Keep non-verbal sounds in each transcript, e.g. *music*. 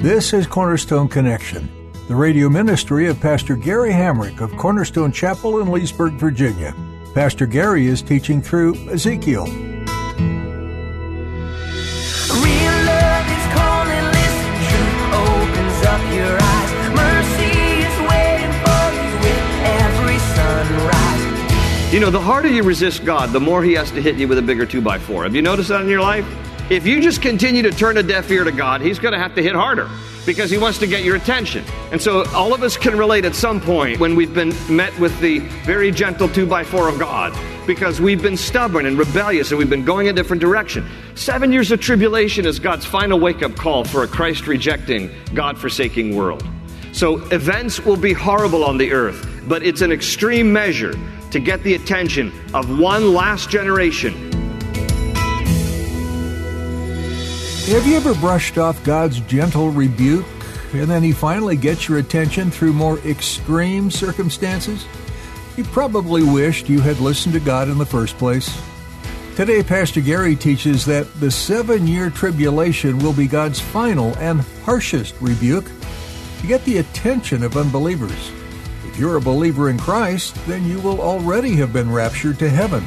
This is Cornerstone Connection, the radio ministry of Pastor Gary Hamrick of Cornerstone Chapel in Leesburg, Virginia. Pastor Gary is teaching through Ezekiel. Real love is calling, listen, truth opens up your eyes. Mercy is waiting for you with every sunrise. You know, the harder you resist God, the more He has to hit you with a bigger 2 by 4 Have you noticed that in your life? If you just continue to turn a deaf ear to God, He's going to have to hit harder because He wants to get your attention. And so all of us can relate at some point when we've been met with the very gentle 2 by 4 of God because we've been stubborn and rebellious and we've been going a different direction. Seven years of tribulation is God's final wake up call for a Christ rejecting, God forsaking world. So events will be horrible on the earth, but it's an extreme measure to get the attention of one last generation Have you ever brushed off God's gentle rebuke and then He finally gets your attention through more extreme circumstances? You probably wished you had listened to God in the first place. Today, Pastor Gary teaches that the seven year tribulation will be God's final and harshest rebuke to get the attention of unbelievers. If you're a believer in Christ, then you will already have been raptured to heaven.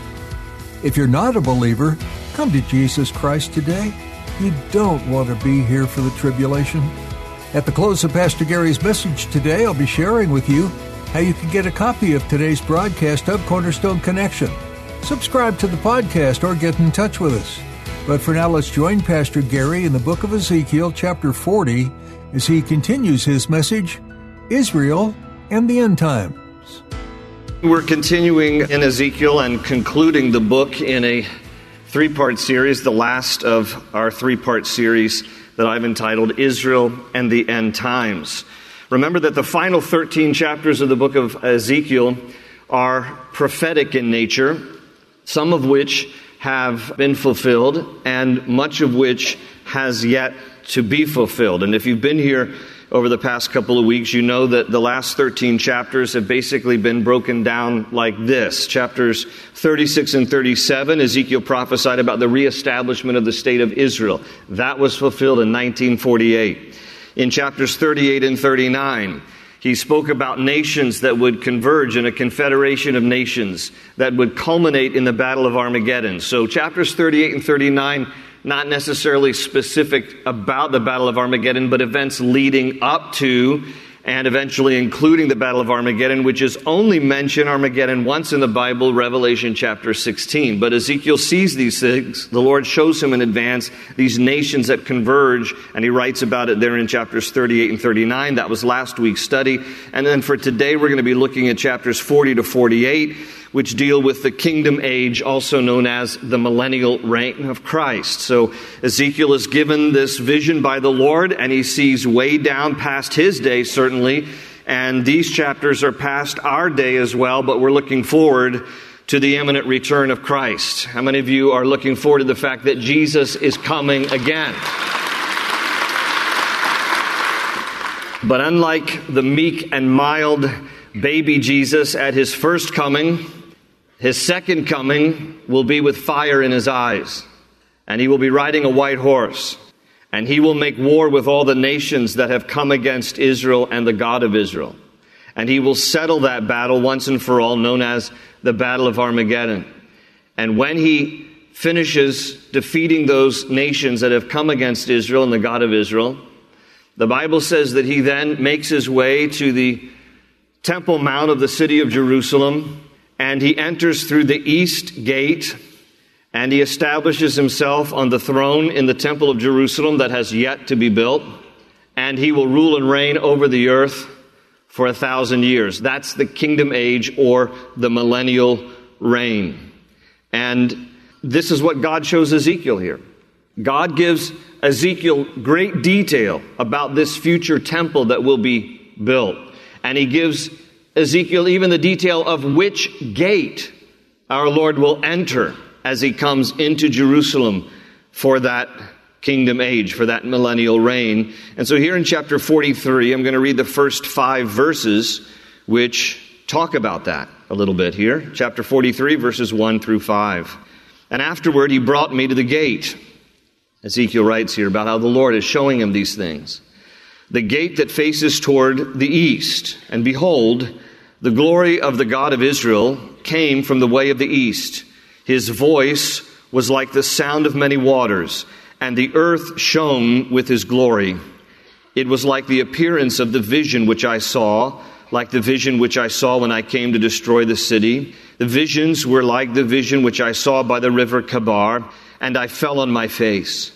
If you're not a believer, come to Jesus Christ today. You don't want to be here for the tribulation. At the close of Pastor Gary's message today, I'll be sharing with you how you can get a copy of today's broadcast of Cornerstone Connection. Subscribe to the podcast or get in touch with us. But for now, let's join Pastor Gary in the book of Ezekiel, chapter 40, as he continues his message Israel and the End Times. We're continuing in Ezekiel and concluding the book in a three part series, the last of our three part series that I've entitled Israel and the End Times. Remember that the final 13 chapters of the book of Ezekiel are prophetic in nature, some of which have been fulfilled, and much of which has yet to be fulfilled. And if you've been here over the past couple of weeks, you know that the last 13 chapters have basically been broken down like this. Chapters 36 and 37, Ezekiel prophesied about the reestablishment of the state of Israel. That was fulfilled in 1948. In chapters 38 and 39, he spoke about nations that would converge in a confederation of nations that would culminate in the Battle of Armageddon. So, chapters 38 and 39 not necessarily specific about the Battle of Armageddon, but events leading up to and eventually including the Battle of Armageddon, which is only mentioned Armageddon once in the Bible, Revelation chapter 16. But Ezekiel sees these things. The Lord shows him in advance these nations that converge, and he writes about it there in chapters 38 and 39. That was last week's study. And then for today, we're going to be looking at chapters 40 to 48 which deal with the kingdom age, also known as the millennial reign of Christ. So Ezekiel is given this vision by the Lord, and he sees way down past his day, certainly. And these chapters are past our day as well, but we're looking forward to the imminent return of Christ. How many of you are looking forward to the fact that Jesus is coming again? But unlike the meek and mild baby Jesus at his first coming, his second coming will be with fire in his eyes, and he will be riding a white horse, and he will make war with all the nations that have come against Israel and the God of Israel. And he will settle that battle once and for all, known as the Battle of Armageddon. And when he finishes defeating those nations that have come against Israel and the God of Israel, the Bible says that he then makes his way to the Temple Mount of the city of Jerusalem and he enters through the east gate and he establishes himself on the throne in the temple of Jerusalem that has yet to be built, and he will rule and reign over the earth for a thousand years. That's the kingdom age or the millennial reign. And this is what God shows Ezekiel here. God gives Ezekiel great detail about this future temple that will be built. And he gives Ezekiel even the detail of which gate our Lord will enter as he comes into Jerusalem for that kingdom age, for that millennial reign. And so here in chapter 43, I'm going to read the first five verses which talk about that a little bit here. Chapter 43, verses 1 through 5. And afterward, he brought me to the gate. Ezekiel writes here about how the Lord is showing him these things. The gate that faces toward the east. And behold, the glory of the God of Israel came from the way of the east. His voice was like the sound of many waters, and the earth shone with his glory. It was like the appearance of the vision which I saw, like the vision which I saw when I came to destroy the city. The visions were like the vision which I saw by the river Chebar, and I fell on my face.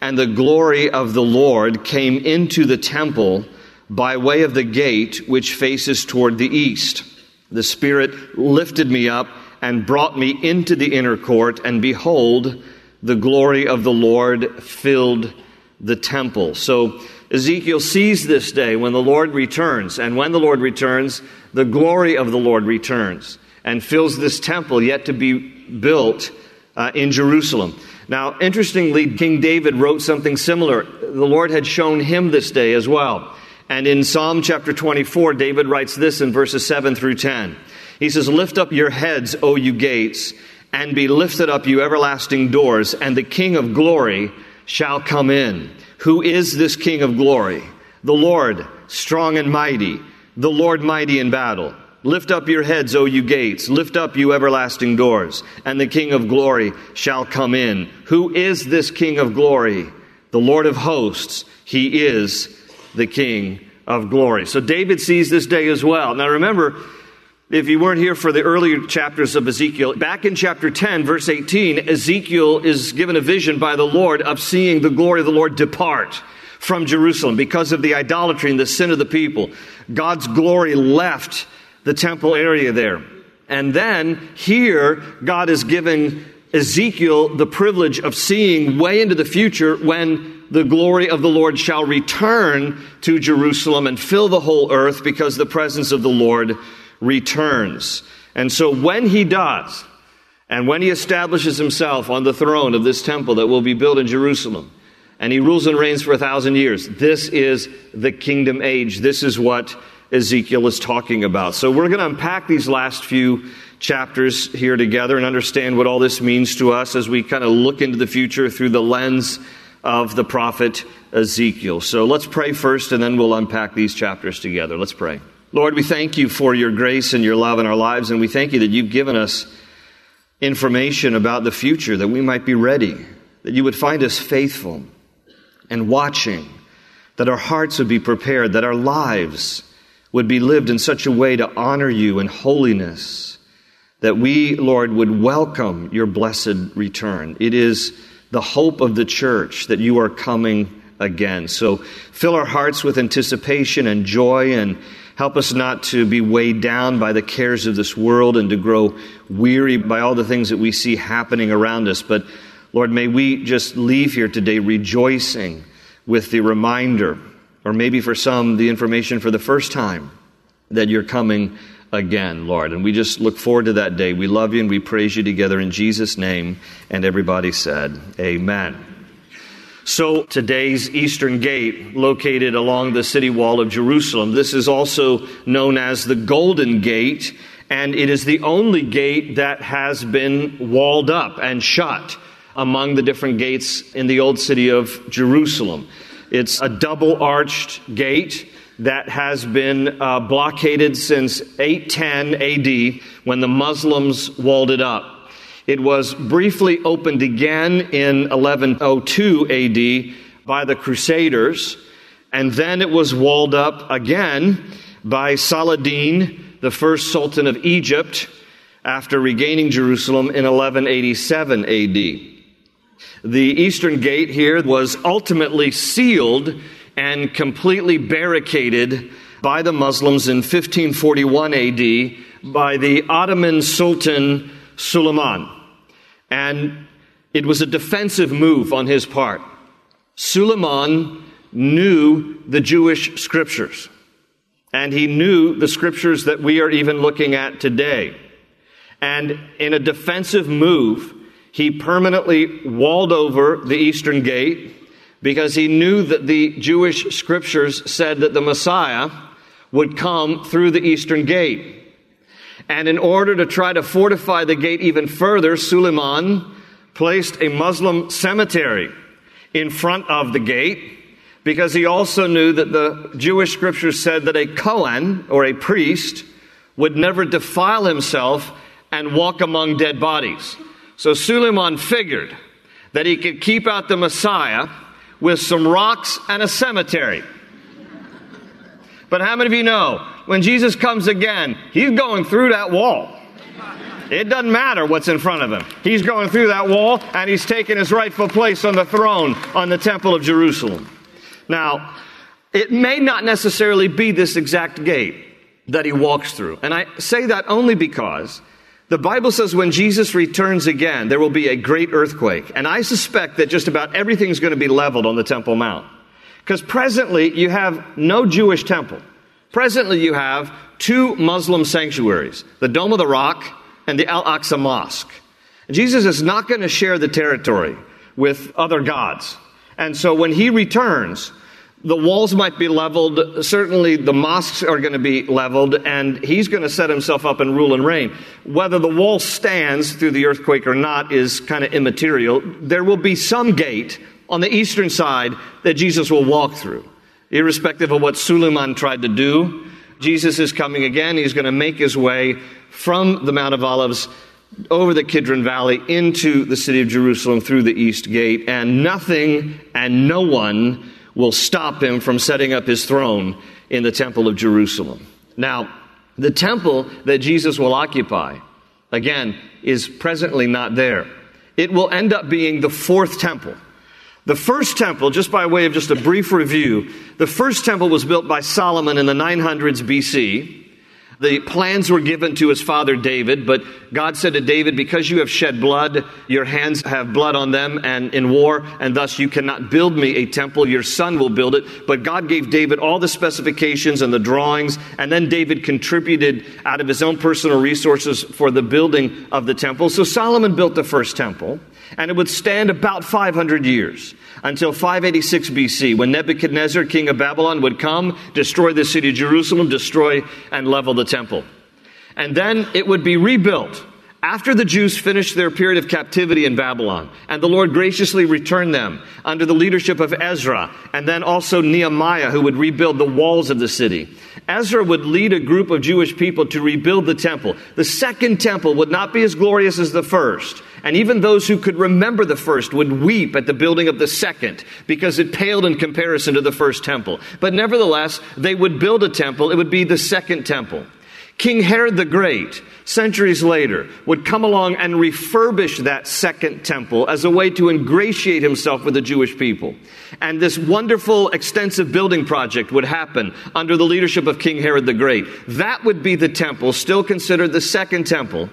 And the glory of the Lord came into the temple by way of the gate which faces toward the east. The Spirit lifted me up and brought me into the inner court, and behold, the glory of the Lord filled the temple. So Ezekiel sees this day when the Lord returns, and when the Lord returns, the glory of the Lord returns and fills this temple yet to be built uh, in Jerusalem. Now, interestingly, King David wrote something similar. The Lord had shown him this day as well. And in Psalm chapter 24, David writes this in verses 7 through 10. He says, Lift up your heads, O you gates, and be lifted up, you everlasting doors, and the King of glory shall come in. Who is this King of glory? The Lord, strong and mighty, the Lord mighty in battle. Lift up your heads, O you gates. Lift up, you everlasting doors, and the King of glory shall come in. Who is this King of glory? The Lord of hosts. He is the King of glory. So David sees this day as well. Now remember, if you weren't here for the earlier chapters of Ezekiel, back in chapter 10, verse 18, Ezekiel is given a vision by the Lord of seeing the glory of the Lord depart from Jerusalem because of the idolatry and the sin of the people. God's glory left the temple area there. And then here, God is giving Ezekiel the privilege of seeing way into the future when the glory of the Lord shall return to Jerusalem and fill the whole earth because the presence of the Lord returns. And so when he does, and when he establishes himself on the throne of this temple that will be built in Jerusalem, and he rules and reigns for a thousand years, this is the kingdom age. This is what Ezekiel is talking about. So we're going to unpack these last few chapters here together and understand what all this means to us as we kind of look into the future through the lens of the prophet Ezekiel. So let's pray first and then we'll unpack these chapters together. Let's pray. Lord, we thank you for your grace and your love in our lives, and we thank you that you've given us information about the future that we might be ready, that you would find us faithful and watching, that our hearts would be prepared, that our lives would be lived in such a way to honor you in holiness, that we, Lord, would welcome your blessed return. It is the hope of the church that you are coming again. So fill our hearts with anticipation and joy and help us not to be weighed down by the cares of this world and to grow weary by all the things that we see happening around us. But Lord, may we just leave here today rejoicing with the reminder, or maybe for some, the information for the first time that you're coming again, Lord. And we just look forward to that day. We love you and we praise you together in Jesus' name. And everybody said, Amen. So, today's Eastern Gate, located along the city wall of Jerusalem, this is also known as the Golden Gate, and it is the only gate that has been walled up and shut among the different gates in the old city of Jerusalem. It's a double arched gate that has been uh, blockaded since 810 AD when the Muslims walled it up. It was briefly opened again in 1102 AD by the Crusaders, and then it was walled up again by Saladin, the first Sultan of Egypt, after regaining Jerusalem in 1187 AD. The eastern gate here was ultimately sealed and completely barricaded by the Muslims in 1541 AD by the Ottoman Sultan Suleiman. And it was a defensive move on his part. Suleiman knew the Jewish scriptures, and he knew the scriptures that we are even looking at today. And in a defensive move, he permanently walled over the eastern gate because he knew that the Jewish scriptures said that the Messiah would come through the eastern gate. And in order to try to fortify the gate even further, Suleiman placed a Muslim cemetery in front of the gate because he also knew that the Jewish scriptures said that a Kohen or a priest would never defile himself and walk among dead bodies. So Suleiman figured that he could keep out the Messiah with some rocks and a cemetery. But how many of you know when Jesus comes again, he's going through that wall? It doesn't matter what's in front of him. He's going through that wall and he's taking his rightful place on the throne on the Temple of Jerusalem. Now, it may not necessarily be this exact gate that he walks through. And I say that only because the Bible says when Jesus returns again, there will be a great earthquake. And I suspect that just about everything's going to be leveled on the Temple Mount. Because presently you have no Jewish temple. Presently you have two Muslim sanctuaries, the Dome of the Rock and the Al Aqsa Mosque. Jesus is not going to share the territory with other gods. And so when he returns, the walls might be leveled. Certainly, the mosques are going to be leveled, and he's going to set himself up and rule and reign. Whether the wall stands through the earthquake or not is kind of immaterial. There will be some gate on the eastern side that Jesus will walk through, irrespective of what Suleiman tried to do. Jesus is coming again. He's going to make his way from the Mount of Olives over the Kidron Valley into the city of Jerusalem through the east gate, and nothing and no one will stop him from setting up his throne in the temple of Jerusalem. Now, the temple that Jesus will occupy, again, is presently not there. It will end up being the fourth temple. The first temple, just by way of just a brief review, the first temple was built by Solomon in the 900s BC. The plans were given to his father David, but God said to David, Because you have shed blood, your hands have blood on them and in war, and thus you cannot build me a temple. Your son will build it. But God gave David all the specifications and the drawings, and then David contributed out of his own personal resources for the building of the temple. So Solomon built the first temple, and it would stand about 500 years until 586 BC, when Nebuchadnezzar, king of Babylon, would come, destroy the city of Jerusalem, destroy and level the temple. And then it would be rebuilt after the Jews finished their period of captivity in Babylon, and the Lord graciously returned them under the leadership of Ezra, and then also Nehemiah, who would rebuild the walls of the city. Ezra would lead a group of Jewish people to rebuild the temple. The second temple would not be as glorious as the first, and even those who could remember the first would weep at the building of the second because it paled in comparison to the first temple. But nevertheless, they would build a temple. It would be the second temple. King Herod the Great, centuries later, would come along and refurbish that second temple as a way to ingratiate himself with the Jewish people. And this wonderful, extensive building project would happen under the leadership of King Herod the Great. That would be the temple, still considered the second temple,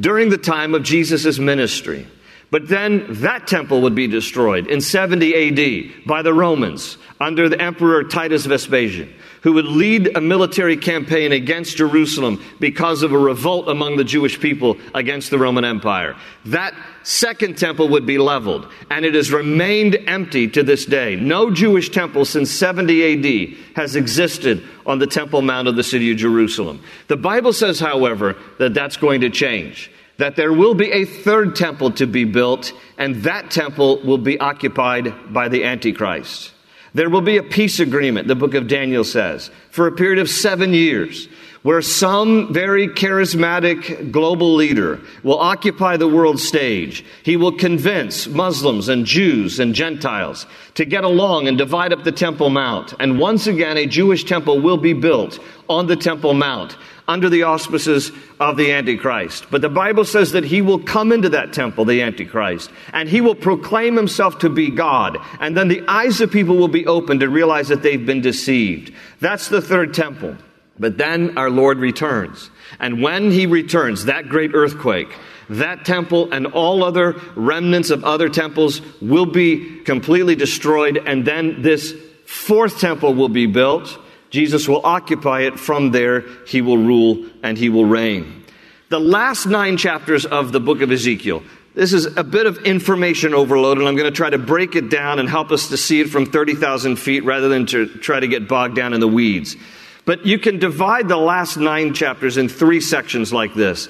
during the time of Jesus' ministry. But then that temple would be destroyed in 70 AD by the Romans under the Emperor Titus Vespasian who would lead a military campaign against Jerusalem because of a revolt among the Jewish people against the Roman Empire. That second temple would be leveled, and it has remained empty to this day. No Jewish temple since 70 AD has existed on the Temple Mount of the city of Jerusalem. The Bible says, however, that that's going to change that there will be a third temple to be built, and that temple will be occupied by the Antichrist. There will be a peace agreement, the book of Daniel says, for a period of seven years, where some very charismatic global leader will occupy the world stage. He will convince Muslims and Jews and Gentiles to get along and divide up the Temple Mount. And once again, a Jewish temple will be built on the Temple Mount under the auspices of the Antichrist. But the Bible says that he will come into that temple, the Antichrist, and he will proclaim himself to be God. And then the eyes of people will be opened to realize that they've been deceived. That's the third temple. But then our Lord returns. And when he returns, that great earthquake, That temple and all other remnants of other temples will be completely destroyed, and then this fourth temple will be built. Jesus will occupy it. From there, he will rule and he will reign. The last nine chapters of the book of Ezekiel this is a bit of information overload, and I'm going to try to break it down and help us to see it from 30,000 feet rather than to try to get bogged down in the weeds. But you can divide the last nine chapters in three sections like this.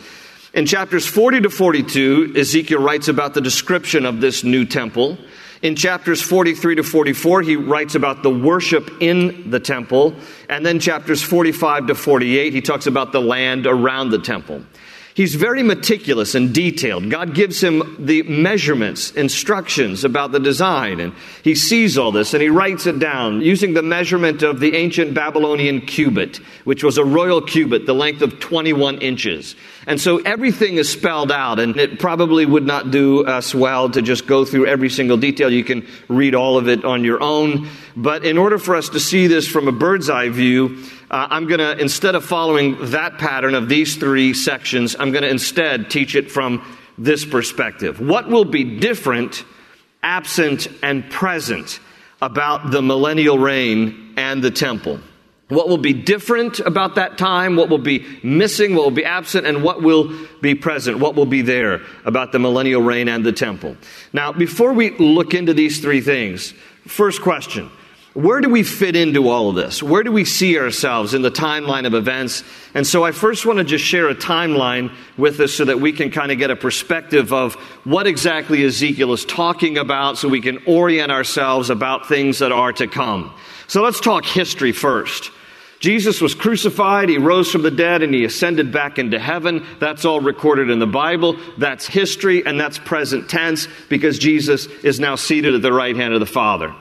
In chapters 40 to 42, Ezekiel writes about the description of this new temple. In chapters 43 to 44, he writes about the worship in the temple. And then chapters 45 to 48, he talks about the land around the temple. He's very meticulous and detailed. God gives him the measurements, instructions about the design, and he sees all this and he writes it down using the measurement of the ancient Babylonian cubit, which was a royal cubit, the length of 21 inches. And so everything is spelled out, and it probably would not do us well to just go through every single detail. You can read all of it on your own. But in order for us to see this from a bird's eye view, uh, I'm going to, instead of following that pattern of these three sections, I'm going to instead teach it from this perspective. What will be different, absent, and present about the millennial reign and the temple? What will be different about that time? What will be missing? What will be absent? And what will be present? What will be there about the millennial reign and the temple? Now, before we look into these three things, first question where do we fit into all of this? Where do we see ourselves in the timeline of events? And so I first want to just share a timeline with us so that we can kind of get a perspective of what exactly Ezekiel is talking about so we can orient ourselves about things that are to come. So let's talk history first. Jesus was crucified, he rose from the dead, and he ascended back into heaven. That's all recorded in the Bible. That's history, and that's present tense because Jesus is now seated at the right hand of the Father.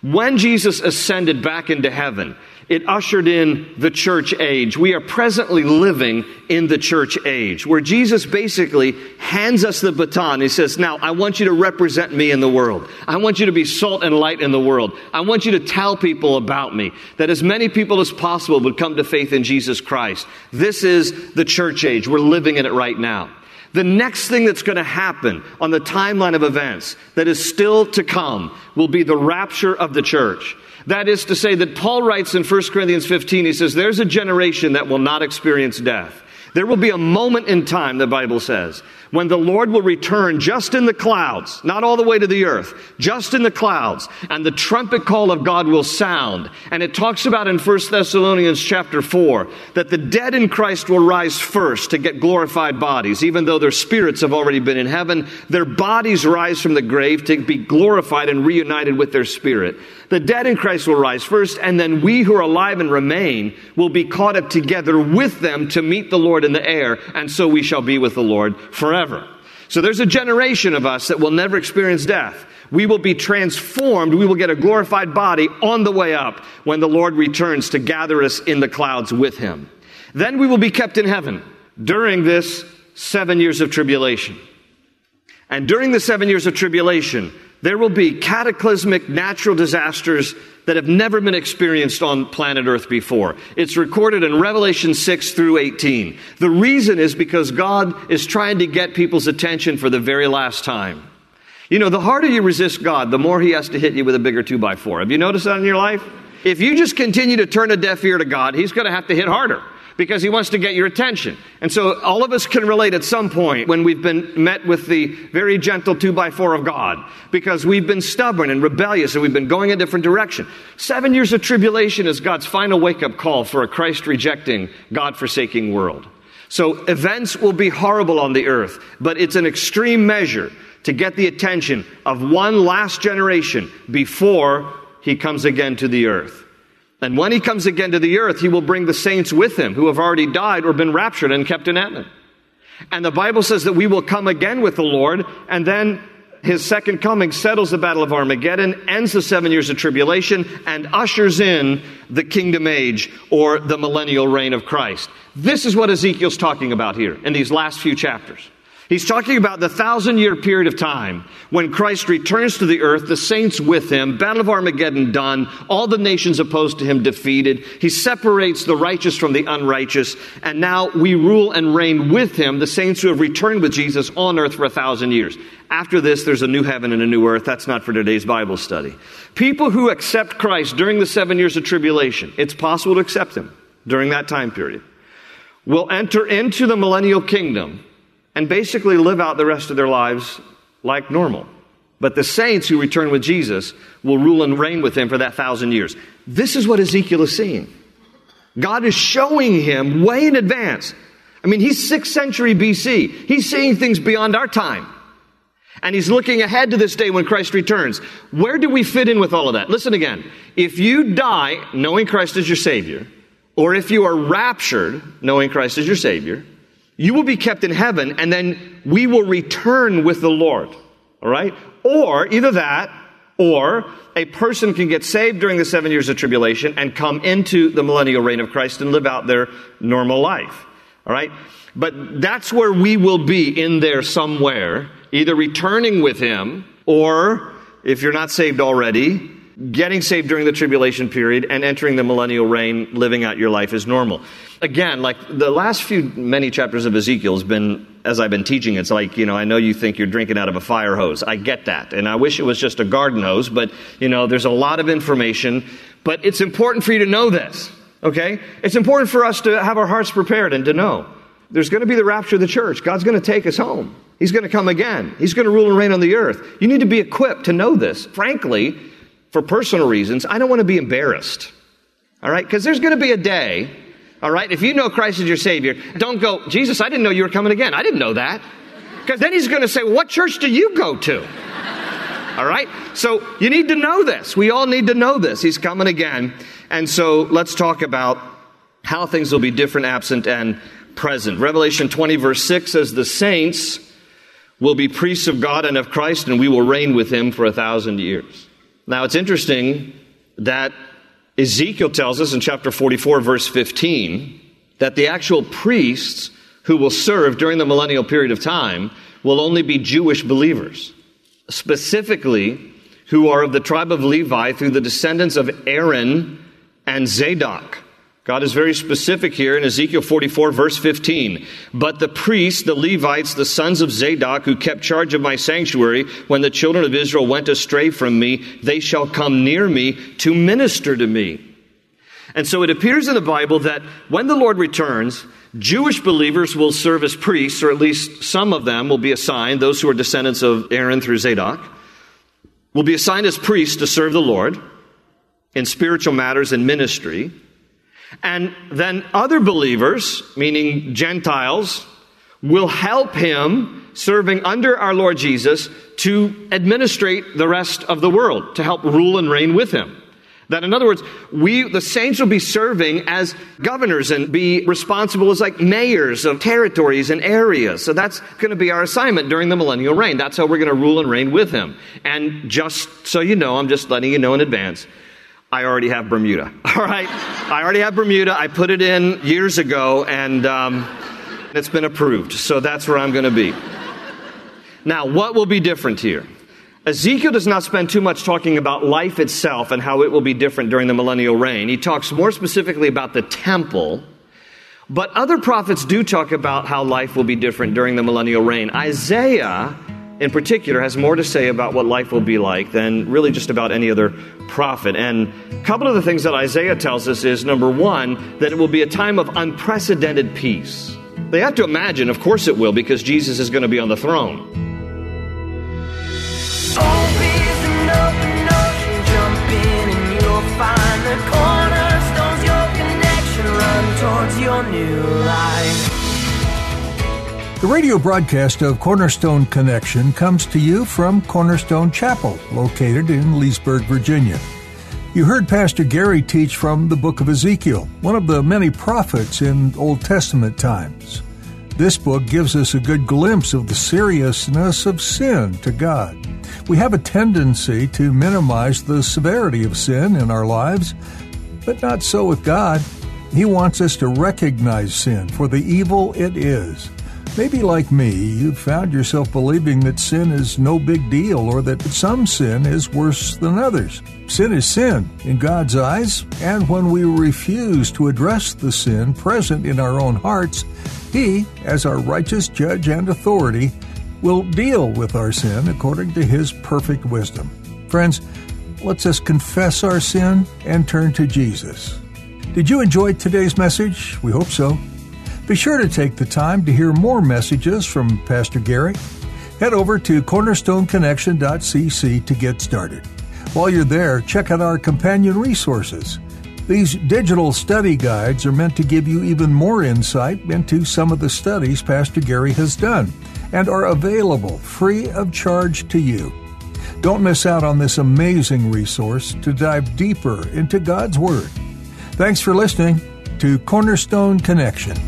When Jesus ascended back into heaven, it ushered in the church age. We are presently living in the church age where Jesus basically hands us the baton. He says, Now, I want you to represent me in the world. I want you to be salt and light in the world. I want you to tell people about me, that as many people as possible would come to faith in Jesus Christ. This is the church age. We're living in it right now. The next thing that's going to happen on the timeline of events that is still to come will be the rapture of the church. That is to say, that Paul writes in 1 Corinthians 15, he says, There's a generation that will not experience death. There will be a moment in time, the Bible says, when the Lord will return just in the clouds, not all the way to the earth, just in the clouds, and the trumpet call of God will sound. And it talks about in 1 Thessalonians chapter 4 that the dead in Christ will rise first to get glorified bodies, even though their spirits have already been in heaven. Their bodies rise from the grave to be glorified and reunited with their spirit. The dead in Christ will rise first, and then we who are alive and remain will be caught up together with them to meet the Lord in the air, and so we shall be with the Lord forever. So there's a generation of us that will never experience death. We will be transformed. We will get a glorified body on the way up when the Lord returns to gather us in the clouds with him. Then we will be kept in heaven during this seven years of tribulation. And during the seven years of tribulation, there will be cataclysmic natural disasters that have never been experienced on planet Earth before. It's recorded in Revelation 6 through 18. The reason is because God is trying to get people's attention for the very last time. You know, the harder you resist God, the more He has to hit you with a bigger 2 by 4 Have you noticed that in your life? If you just continue to turn a deaf ear to God, He's going to have to hit harder because he wants to get your attention. And so all of us can relate at some point when we've been met with the very gentle two by four of God because we've been stubborn and rebellious and we've been going a different direction. Seven years of tribulation is God's final wake up call for a Christ rejecting, God forsaking world. So events will be horrible on the earth, but it's an extreme measure to get the attention of one last generation before he comes again to the earth. And when he comes again to the earth, he will bring the saints with him who have already died or been raptured and kept in heaven. And the Bible says that we will come again with the Lord, and then his second coming settles the battle of Armageddon, ends the seven years of tribulation, and ushers in the kingdom age or the millennial reign of Christ. This is what Ezekiel's talking about here in these last few chapters. He's talking about the thousand year period of time when Christ returns to the earth, the saints with him, Battle of Armageddon done, all the nations opposed to him defeated. He separates the righteous from the unrighteous, and now we rule and reign with him, the saints who have returned with Jesus on earth for a thousand years. After this, there's a new heaven and a new earth. That's not for today's Bible study. People who accept Christ during the seven years of tribulation, it's possible to accept him during that time period, will enter into the millennial kingdom and basically live out the rest of their lives like normal. But the saints who return with Jesus will rule and reign with him for that thousand years. This is what Ezekiel is seeing. God is showing him way in advance. I mean, he's 6th century BC. He's seeing things beyond our time. And he's looking ahead to this day when Christ returns. Where do we fit in with all of that? Listen again. If you die knowing Christ is your Savior, or if you are raptured knowing Christ is your Savior, you will be kept in heaven, and then we will return with the Lord. All right? Or either that, or a person can get saved during the seven years of tribulation and come into the millennial reign of Christ and live out their normal life. All right? But that's where we will be in there somewhere, either returning with Him, or if you're not saved already, getting saved during the tribulation period and entering the millennial reign, living out your life as normal. Again, like the last few many chapters of Ezekiel has been, as I've been teaching, it's like, you know, I know you think you're drinking out of a fire hose. I get that. And I wish it was just a garden hose, but, you know, there's a lot of information. But it's important for you to know this, okay? It's important for us to have our hearts prepared and to know. There's going to be the rapture of the church. God's going to take us home. He's going to come again. He's going to rule and reign on the earth. You need to be equipped to know this. Frankly, for personal reasons, I don't want to be embarrassed. All right? Because there's going to be a day, all right? If you know Christ is your Savior, don't go, Jesus, I didn't know you were coming again. I didn't know that. Because then he's going to say, What church do you go to? All right? So you need to know this. We all need to know this. He's coming again. And so let's talk about how things will be different, absent, and present. Revelation 20, verse 6 says, The saints will be priests of God and of Christ, and we will reign with him for a thousand years. Now, it's interesting that Ezekiel tells us in chapter 44, verse 15, that the actual priests who will serve during the millennial period of time will only be Jewish believers, specifically who are of the tribe of Levi through the descendants of Aaron and Zadok. God is very specific here in Ezekiel 44, verse 15. But the priests, the Levites, the sons of Zadok, who kept charge of my sanctuary when the children of Israel went astray from me, they shall come near me to minister to me. And so it appears in the Bible that when the Lord returns, Jewish believers will serve as priests, or at least some of them will be assigned, those who are descendants of Aaron through Zadok, will be assigned as priests to serve the Lord in spiritual matters and ministry. And then other believers, meaning Gentiles, will help him serving under our Lord Jesus to administrate the rest of the world, to help rule and reign with him. That in other words, we, the saints will be serving as governors and be responsible as like mayors of territories and areas. So that's going to be our assignment during the millennial reign. That's how we're going to rule and reign with him. And just so you know, I'm just letting you know in advance, I already have Bermuda. *laughs* All right? I already have Bermuda. I put it in years ago and um, it's been approved. So that's where I'm going to be. Now, what will be different here? Ezekiel does not spend too much talking about life itself and how it will be different during the millennial reign. He talks more specifically about the temple. But other prophets do talk about how life will be different during the millennial reign. Isaiah in particular, has more to say about what life will be like than really just about any other prophet. And a couple of the things that Isaiah tells us is number one, that it will be a time of unprecedented peace. They have to imagine, of course it will, because Jesus is going to be on the throne. The cornerstones, your connection, run towards your new life. The radio broadcast of Cornerstone Connection comes to you from Cornerstone Chapel, located in Leesburg, Virginia. You heard Pastor Gary teach from the book of Ezekiel, one of the many prophets in Old Testament times. This book gives us a good glimpse of the seriousness of sin to God. We have a tendency to minimize the severity of sin in our lives, but not so with God. He wants us to recognize sin for the evil it is Maybe like me, you've found yourself believing that sin is no big deal or that some sin is worse than others. Sin is sin in God's eyes, and when we refuse to address the sin present in our own hearts, He, as our righteous judge and authority, will deal with our sin according to His perfect wisdom. Friends, let's us confess our sin and turn to Jesus. Did you enjoy today's message? We hope so. Be sure to take the time to hear more messages from Pastor Gary. Head over to cornerstoneconnection.cc to get started. While you're there, check out our companion resources. These digital study guides are meant to give you even more insight into some of the studies Pastor Gary has done and are available free of charge to you. Don't miss out on this amazing resource to dive deeper into God's Word. Thanks for listening to Cornerstone Connection.